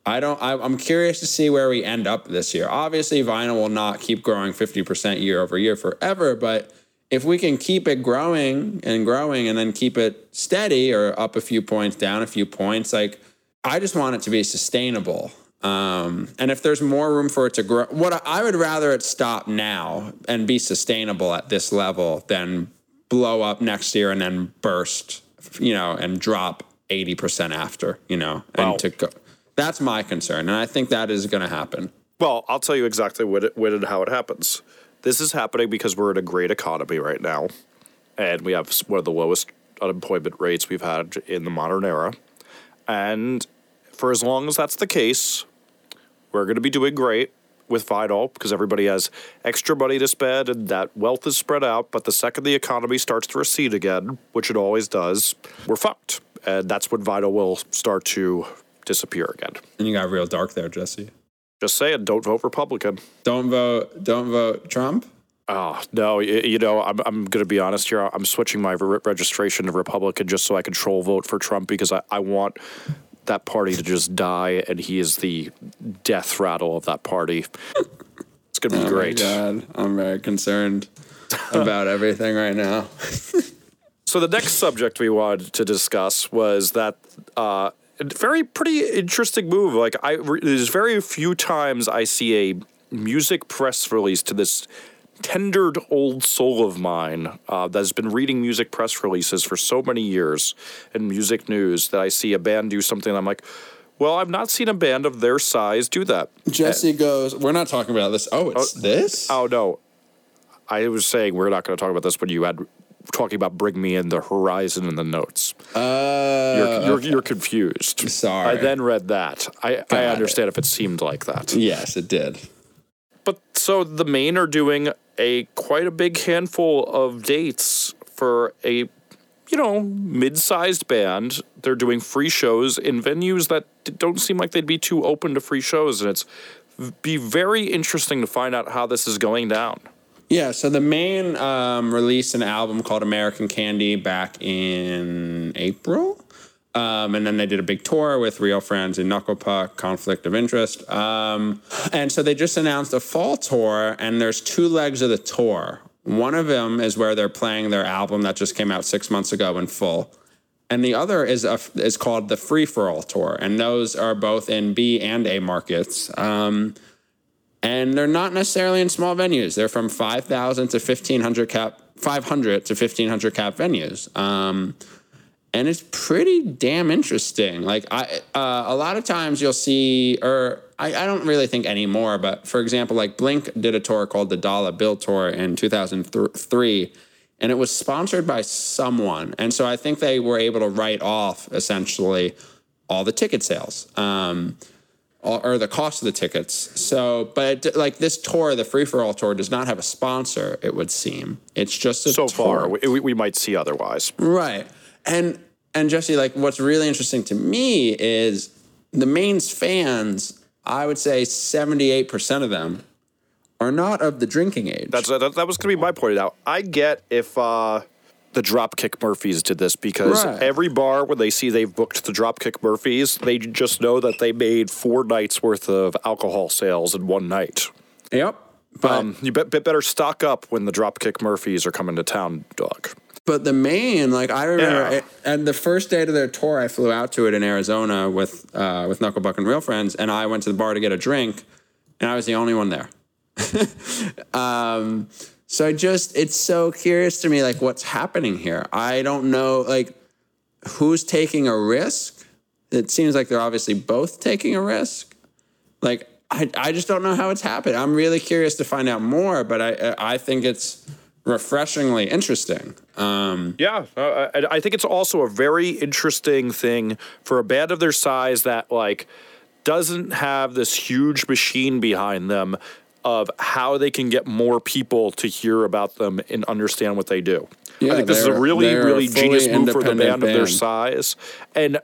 I don't, I, I'm curious to see where we end up this year. Obviously, vinyl will not keep growing 50% year over year forever, but if we can keep it growing and growing and then keep it steady or up a few points, down a few points, like I just want it to be sustainable. Um, and if there's more room for it to grow, what I, I would rather it stop now and be sustainable at this level than blow up next year and then burst, you know, and drop 80% after, you know, and Wow. to go. That's my concern. And I think that is going to happen. Well, I'll tell you exactly what it, when and how it happens. This is happening because we're in a great economy right now, and we have one of the lowest unemployment rates we've had in the modern era. And for as long as that's the case, we're going to be doing great with vinyl because everybody has extra money to spend and that wealth is spread out. But the second the economy starts to recede again, which it always does, we're fucked. And that's when vinyl will start to disappear again. And you got real dark there, Jesse. Just saying, don't vote Republican. Don't vote. Don't vote Trump. Oh no! You know, I'm I'm going to be honest here. I'm switching my re- registration to Republican just so I can troll vote for Trump because I, I want that party to just die, and he is the death rattle of that party. It's to be Oh great. my God, I'm very concerned about everything right now. So the next subject we wanted to discuss was that uh, very pretty interesting move. Like I, there's very few times I see a music press release to this tendered old soul of mine uh, that has been reading music press releases for so many years and music news that I see a band do something. I'm like, well, I've not seen a band of their size do that. Jesse goes, "We're not talking about this. Oh, it's this. Oh no, I was saying we're not going to talk about this when you had talking about bring me in the horizon in the notes. Uh, You're, you're, you're confused. Sorry. I then read that. I, I understand if it seemed like that. yes, it did. But so the Maine are doing a quite a big handful of dates for a you know mid-sized band. They're doing free shows in venues that don't seem like they'd be too open to free shows, and it's be very interesting to find out how this is going down. Yeah, so the Maine um, released an album called American Candy back in April. Um, and then they did a big tour with Real Friends and Knuckle Puck, Conflict of Interest. Um, and so they just announced a fall tour, and there's two legs of the tour. One of them is where they're playing their album that just came out six months ago in full. And the other is a, is called the Free for All Tour, and those are both in B and A markets. Um, and they're not necessarily in small venues. They're from 5,000 to 1,500 cap, 500 to 1,500 cap venues. Um, and it's pretty damn interesting. Like I, uh, a lot of times you'll see, or I, I don't really think anymore, but for example, like Blink did a tour called the Dollar Bill Tour in 2003, and it was sponsored by someone. And so I think they were able to write off essentially all the ticket sales. Um, or the cost of the tickets. So, but like this tour, the free for all tour, does not have a sponsor. It would seem it's just a So tour. far, we, we- might see otherwise. right? And and Jesse, like what's really interesting to me is the Maine's fans. I would say seventy eight percent of them are not of the drinking age. That's that, that was going to be my point. Out. I get if uh, the Dropkick Murphys did this because Right. every bar where they see they've booked the Dropkick Murphys, they just know that they made four nights worth of alcohol sales in one night. yep. But Um, you bet, bet better stock up when the Dropkick Murphys are coming to town, dog. But the Maine, like I remember, Yeah. it, and the first day of their tour, I flew out to it in Arizona with uh, with Knuckle Puck and Real Friends, and I went to the bar to get a drink, and I was the only one there. um, so I just, it's so curious to me, like what's happening here. I don't know, like who's taking a risk. It seems like they're obviously both taking a risk. Like I, I just don't know how it's happened. I'm really curious to find out more, but I, I think it's refreshingly interesting. Um, Yeah, uh, I, I think it's also a very interesting thing for a band of their size that like doesn't have this huge machine behind them of how they can get more people to hear about them and understand what they do. Yeah, I think this is a really, really genius move for the independent band of their size. And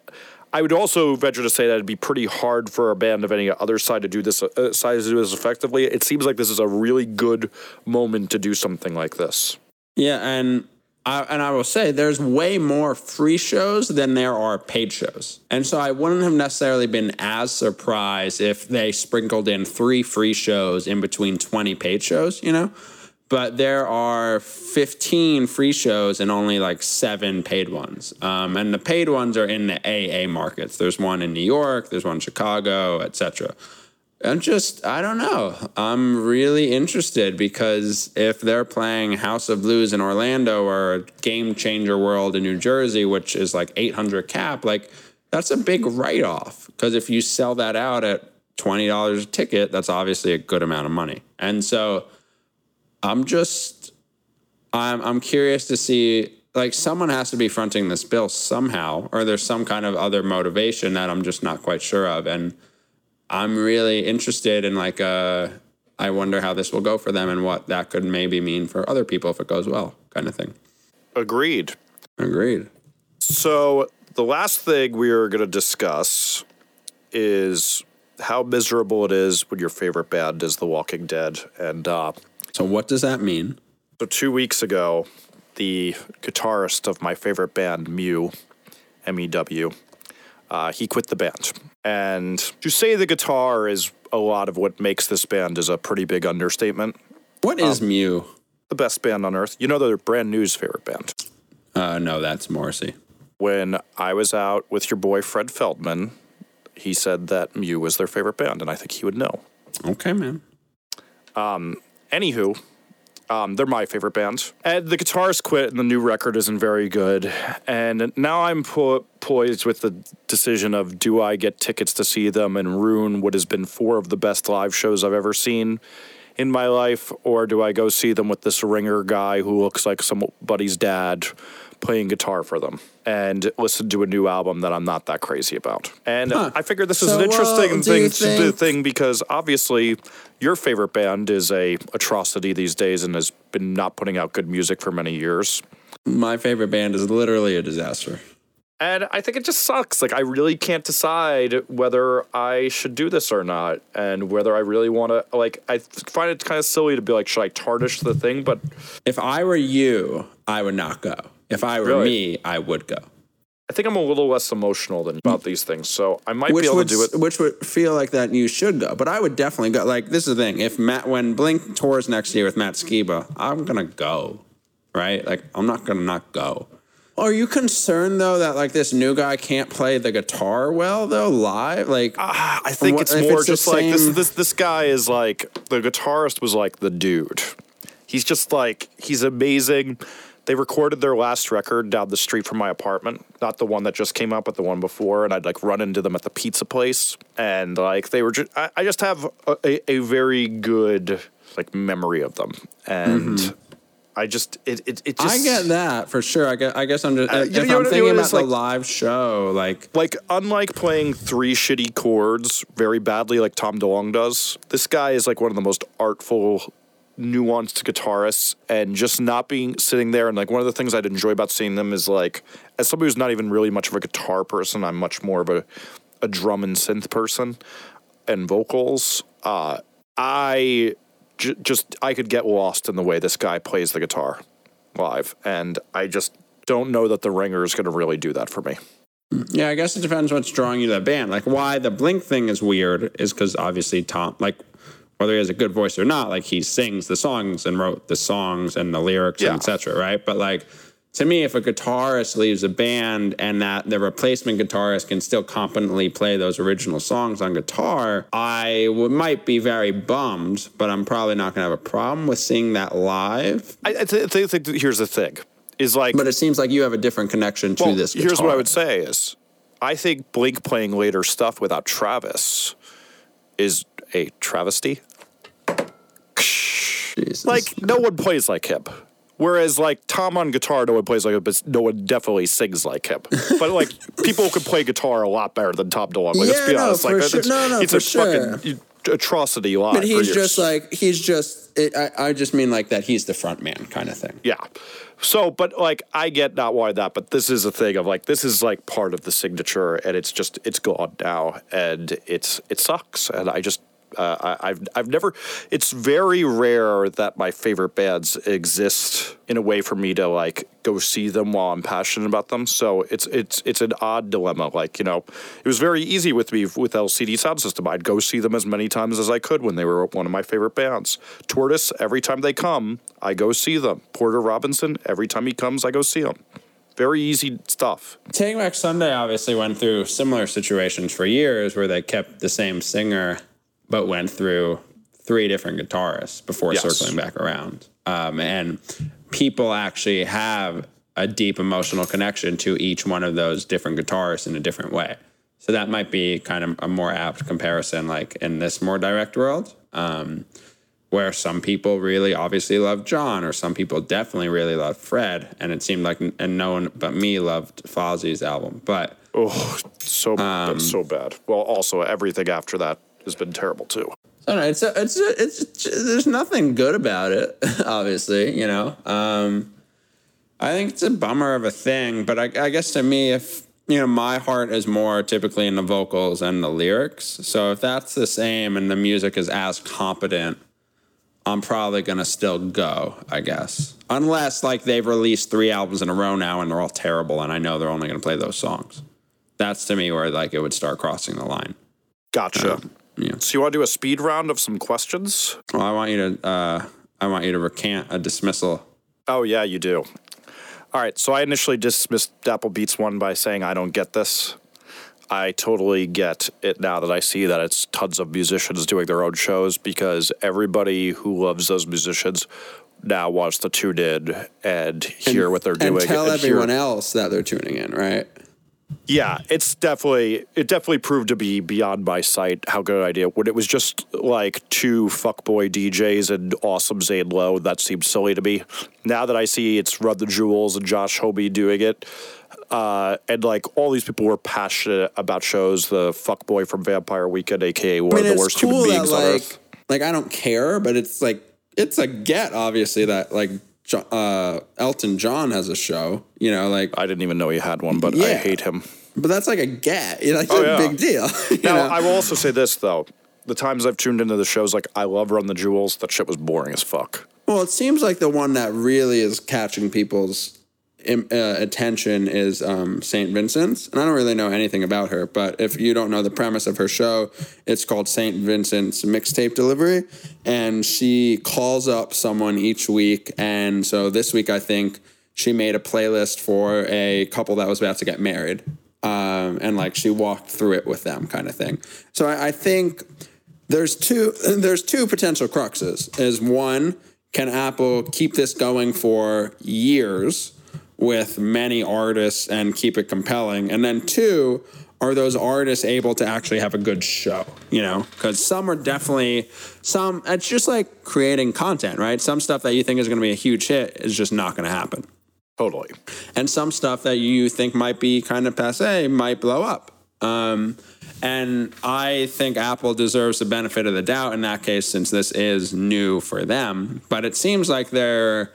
I would also venture to say that it'd be pretty hard for a band of any other side to do this uh, size to do this effectively. It seems like this is a really good moment to do something like this. Yeah, and I and I will say there's way more free shows than there are paid shows. And so I wouldn't have necessarily been as surprised if they sprinkled in three free shows in between 20 paid shows, you know? But there are 15 free shows and only like seven paid ones. Um, and the paid ones are in the AA markets. There's one in New York, there's one in Chicago, etc. I'm just, I don't know. I'm really interested because if they're playing House of Blues in Orlando or Game Changer World in New Jersey, which is like 800 cap, like that's a big write off. Because if you sell that out at $20 a ticket, that's obviously a good amount of money. And so I'm just, I'm, I'm curious to see, like, someone has to be fronting this bill somehow, or there's some kind of other motivation that I'm just not quite sure of. And, I'm really interested in like uh I wonder how this will go for them and what that could maybe mean for other people if it goes well, kind of thing. Agreed. Agreed. So the last thing we are going to discuss is how miserable it is when your favorite band is The Walking Dead. And uh, So what does that mean? so two weeks ago, the guitarist of my favorite band, Mew, M E W, uh, he quit the band. And to say the guitar is a lot of what makes this band is a pretty big understatement. What is Um, Mew? The best band on earth. You know, they're brand new's favorite band. Uh, no, that's Morrissey. When I was out with your boy Fred Feldman, he said that Mew was their favorite band, and I think he would know. Okay, man. Anywho, um, they're my favorite band. And the guitarist quit, and the new record isn't very good. And now I'm po- poised with the decision of do I get tickets to see them and ruin what has been four of the best live shows I've ever seen in my life, or do I go see them with this ringer guy who looks like somebody's dad playing guitar for them and listen to a new album that I'm not that crazy about? And I figured this is So, an uh, interesting well, thing you to thing because obviously your favorite band is a atrocity these days and has been not putting out good music for many years. My favorite band is literally a disaster. And I think it just sucks. Like I really can't decide whether I should do this or not, and whether I really want to. Like I find it kind of silly to be like, should I tarnish the thing? But If I were you, I would not go. If I were Really? me, I would go. I think I'm a little less emotional than about mm. these things, so I might Which be able would to do it. which would feel like that you should go. But I would definitely go. Like this is the thing. If Matt when Blink tours next year with Matt Skiba, I'm gonna go. Right? Like I'm not gonna not go. Are you concerned though that like this new guy can't play the guitar well though live? Like ah, I think what- it's more it's just like this. This this guy is like the guitarist was like the dude. He's just like he's amazing. They recorded their last record down the street from my apartment, not the one that just came out, but the one before. And I'd like run into them at the pizza place, and like they were just. I, I just have a, a, very good like memory of them, and I just it it, it just Mm-hmm. I get that for sure. I guess I guess I'm just Uh, if you know- you I'm thinking you know what about it's the live show, like Like, unlike playing three shitty chords very badly, like Tom DeLonge does, this guy is like one of the most artful, nuanced guitarists, and just not being sitting there. And like, one of the things I'd enjoy about seeing them is like, as somebody who's not even really much of a guitar person, I'm much more of a, a drum and synth person and vocals. Uh, I j- just, I could get lost in the way this guy plays the guitar live. And I just don't know that the ringer is going to really do that for me. Yeah, I guess it depends what's drawing you to that band. Like why the Blink thing is weird is because obviously Tom, like whether he has a good voice or not, like he sings the songs and wrote the songs and the lyrics Yeah. and etc. Right, but like to me, if a guitarist leaves a band and that the replacement guitarist can still competently play those original songs on guitar, I would, might be very bummed, but I'm probably not going to have a problem with seeing that live. I, I th- th- think that here's the thing is like But it seems like you have a different connection to well, this. here's what I would say is I think Blink playing later stuff without Travis is a travesty. Jesus. Like no one plays like him. Whereas like Tom on guitar, no one plays like him, but no one definitely sings like him. But like people could play guitar a lot better than Tom DeLonge. Like, let's Yeah, be no, honest. Like sure. it's, No, no, it's a sure. fucking atrocity live. But he's just like he's just. It, I, I just mean like that. He's the front man kind of thing. Yeah. So, but like, I get not why that, but this is a thing of like, this is like part of the signature, and it's just it's gone now, and it's it sucks, and I just. Uh, I, I've I've never. It's very rare that my favorite bands exist in a way for me to like go see them while I'm passionate about them. So it's it's it's an odd dilemma. Like you know, it was very easy with me with LCD Soundsystem. I'd go see them as many times as I could when they were one of my favorite bands. Tortoise, every time they come, I go see them. Porter Robinson, every time he comes, I go see him. Very easy stuff. Taking Back Sunday obviously went through similar situations for years where they kept the same singer, but went through three different guitarists before Yes. circling back around. Um, and people actually have a deep emotional connection to each one of those different guitarists in a different way. So that might be kind of a more apt comparison, like in this more direct world. Um, where some people really obviously love John, or some people definitely really love Fred, and it seemed like and no one but me loved Fazzi's album. But Oh, so Um, so bad. Well, also everything after that has been terrible too. I know. It's a, it's a, it's there's nothing good about it. Obviously, you know. Um, I think it's a bummer of a thing, but I, I guess to me, if you know, my heart is more typically in the vocals and the lyrics. So if that's the same and the music is as competent, I'm probably gonna still go. I guess, unless like they've released three albums in a row now and they're all terrible, and I know they're only gonna play those songs. that's to me where like it would start crossing the line. Gotcha. Yeah. So you want to do a speed round of some questions? Well, I want you to uh, I want you to recant a dismissal. Oh yeah, you do. All right. So I initially dismissed Apple Beats one by saying I don't get this. I totally get it now that I see that it's tons of musicians doing their own shows because everybody who loves those musicians now wants to tune in and hear what they're doing and tell and hear- everyone else that they're tuning in, right? Yeah, it's definitely it definitely proved to be beyond my sight how good an idea. When it was just like two fuckboy DJs and awesome Zane Lowe, that seemed silly to me. Now that I see it's Run the Jewels and Josh Homme doing it, uh, and like all these people were passionate about shows. The fuckboy from Vampire Weekend, aka one I mean, of the worst cool human that beings on like earth. like I don't care, but it's like it's a get obviously that like uh, Elton John has a show. You know, like I didn't even know he had one, but I hate him. but that's like a get. You know, Like Oh, a yeah. big deal. Now, know? I will also say this though: the times I've tuned into the shows, like I love Run the Jewels. That shit was boring as fuck. Well, it seems like the one that really is catching people's uh, attention is um, St. Vincent's. And I don't really know anything about her, but if you don't know the premise of her show, it's called St. Vincent's Mixtape Delivery. And she calls up someone each week. And so this week, I think she made a playlist for a couple that was about to get married. Um, and like she walked through it with them, kind of thing. So I, I think there's two there's two potential cruxes. Is one, can Apple keep this going for years with many artists and keep it compelling? And then two, are those artists able to actually have a good show? You know, because some are definitely some. It's just like creating content, right? Some stuff that you think is going to be a huge hit is just not going to happen Totally. and some stuff that you think might be kind of passe might blow up. Um, and I think Apple deserves the benefit of the doubt in that case, since this is new for them. But it seems like they're,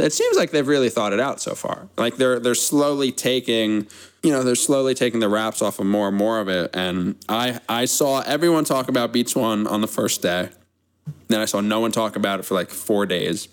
it seems like they've really thought it out so far. Like they're they're slowly taking, you know, they're slowly taking the wraps off of more and more of it. And I I saw everyone talk about Beats One on the first day. Then I saw no one talk about it for like four days.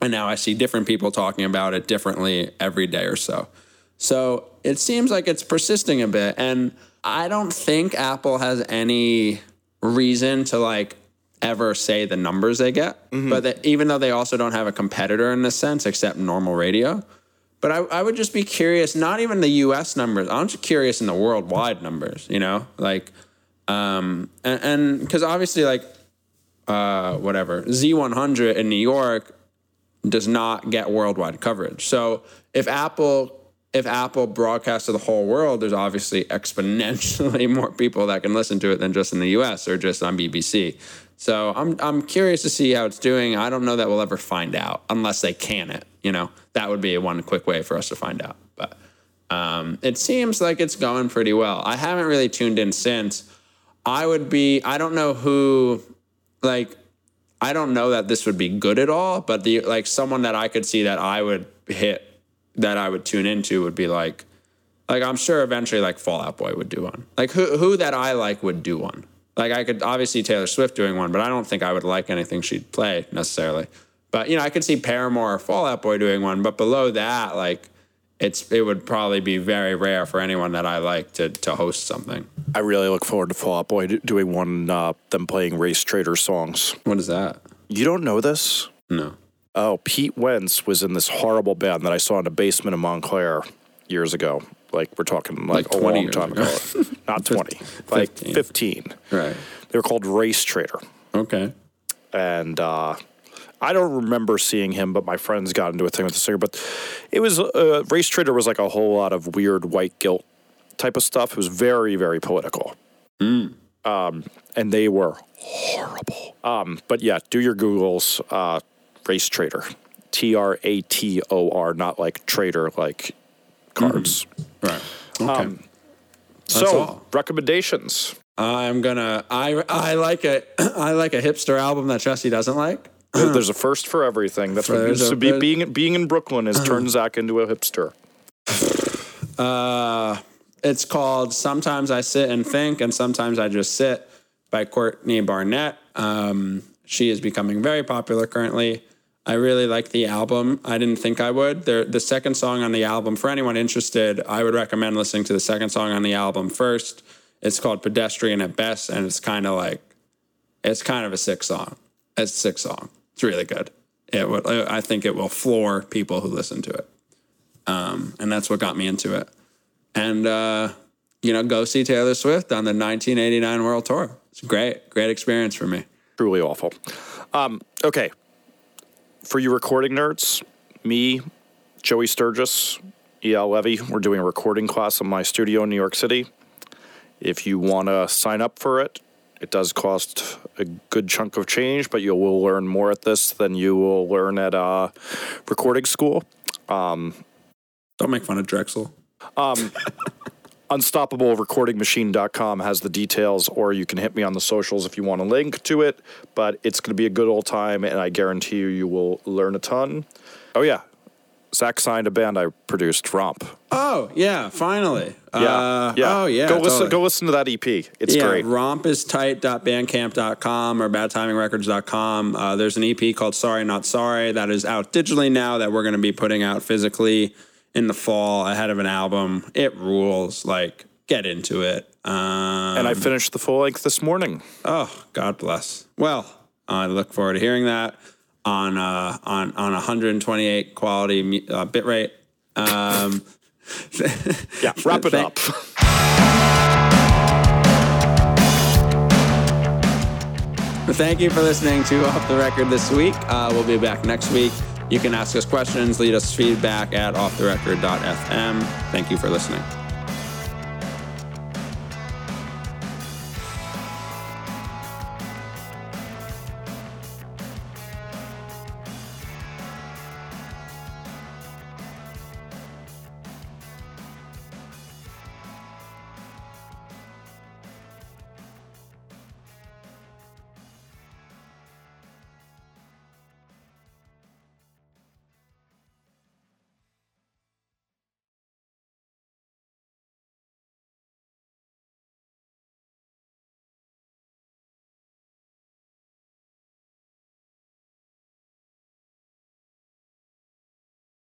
And now I see different people talking about it differently every day or so. So it seems like it's persisting a bit. And I don't think Apple has any reason to like ever say the numbers they get. But that even though they also don't have a competitor in this sense, except normal radio. But I, I would just be curious, not even the US numbers. I'm just curious in the worldwide numbers, you know? Like, um, and because obviously, like, uh, whatever, Z100 in New York does not get worldwide coverage. So if Apple if Apple broadcasts to the whole world, there's obviously exponentially more people that can listen to it than just in the US or just on BBC. So I'm I'm curious to see how it's doing. I don't know that we'll ever find out unless they can it, you know. That would be one quick way for us to find out. But um, it seems like it's going pretty well. I haven't really tuned in since. I would be I don't know who like I don't know that this would be good at all, but the like someone that I could see that I would hit that I would tune into would be like like I'm sure eventually like Fall Out Boy would do one. Like who who that I like would do one. Like I could obviously Taylor Swift doing one, but I don't think I would like anything she'd play necessarily. But you know, I could see Paramore or Fall Out Boy doing one, but below that, like it's it would probably be very rare for anyone that I like to to host something. I really look forward to Fall Out Boy doing one, uh, them playing Racetraitor songs. What is that? You don't know this? No. Oh, Pete Wentz was in this horrible band that I saw in a basement in Montclair years ago. Like we're talking like, Like a 20 long time ago. ago. Not 20, like 15. 15. Right. They were called Racetraitor. Okay. and uh, I don't remember seeing him, but my friends got into a thing with the singer. But it was uh, Racetraitor was like a whole lot of weird white guilt type of stuff. It was very very political, um, and they were horrible. Um, but yeah, do your googles. Uh, Racetraitor, T R A T O R, not like trader like cards. Right. Okay. So all. recommendations. I'm gonna. I I like a I like a hipster album that Jesse doesn't like. There's a first for everything. That's what to be being being in Brooklyn has turned Zach into a hipster. Uh, it's called "Sometimes I Sit and Think, and Sometimes I Just Sit" by Courtney Barnett. Um, she is becoming very popular currently. I really like the album. I didn't think I would. The the second song on the album, for anyone interested, I would recommend listening to the second song on the album first. It's called Pedestrian at Best, and it's kind of like, it's kind of a sick song. It's a sick song. It's really good. It would, I think it will floor people who listen to it. Um, and that's what got me into it. And, uh, you know, go see Taylor Swift on the 1989 World Tour. It's a great, great experience for me. Truly awful. Um, okay. For you recording nerds, me, Joey Sturgis, E.L. Levy, we're doing a recording class in my studio in New York City. If you want to sign up for it, it does cost a good chunk of change, but you will learn more at this than you will learn at uh, recording school. Don't make fun of Drexel. unstoppablerecordingmachine.com has the details, or you can hit me on the socials if you want a link to it. But it's going to be a good old time, and I guarantee you, you will learn a ton. Oh, yeah. Zach signed a band I produced, Romp. Oh, yeah, finally. Yeah. Uh, yeah. Oh, yeah. Go listen, go listen to that EP. It's yeah, great. rompistight.bandcamp.com or badtimingrecords.com. Uh, there's an EP called Sorry Not Sorry that is out digitally now that we're going to be putting out physically in the fall ahead of an album. It rules. Like, get into it. Um, And I finished the full length this morning. oh, God bless. Well, I look forward to hearing that on uh, on on 128 quality uh, bitrate. Um, Yeah, wrap it up. Thank you for listening to Off the Record this week. Uh, we'll be back next week. You can ask us questions, lead us feedback at offtherecord.fm. Thank you for listening.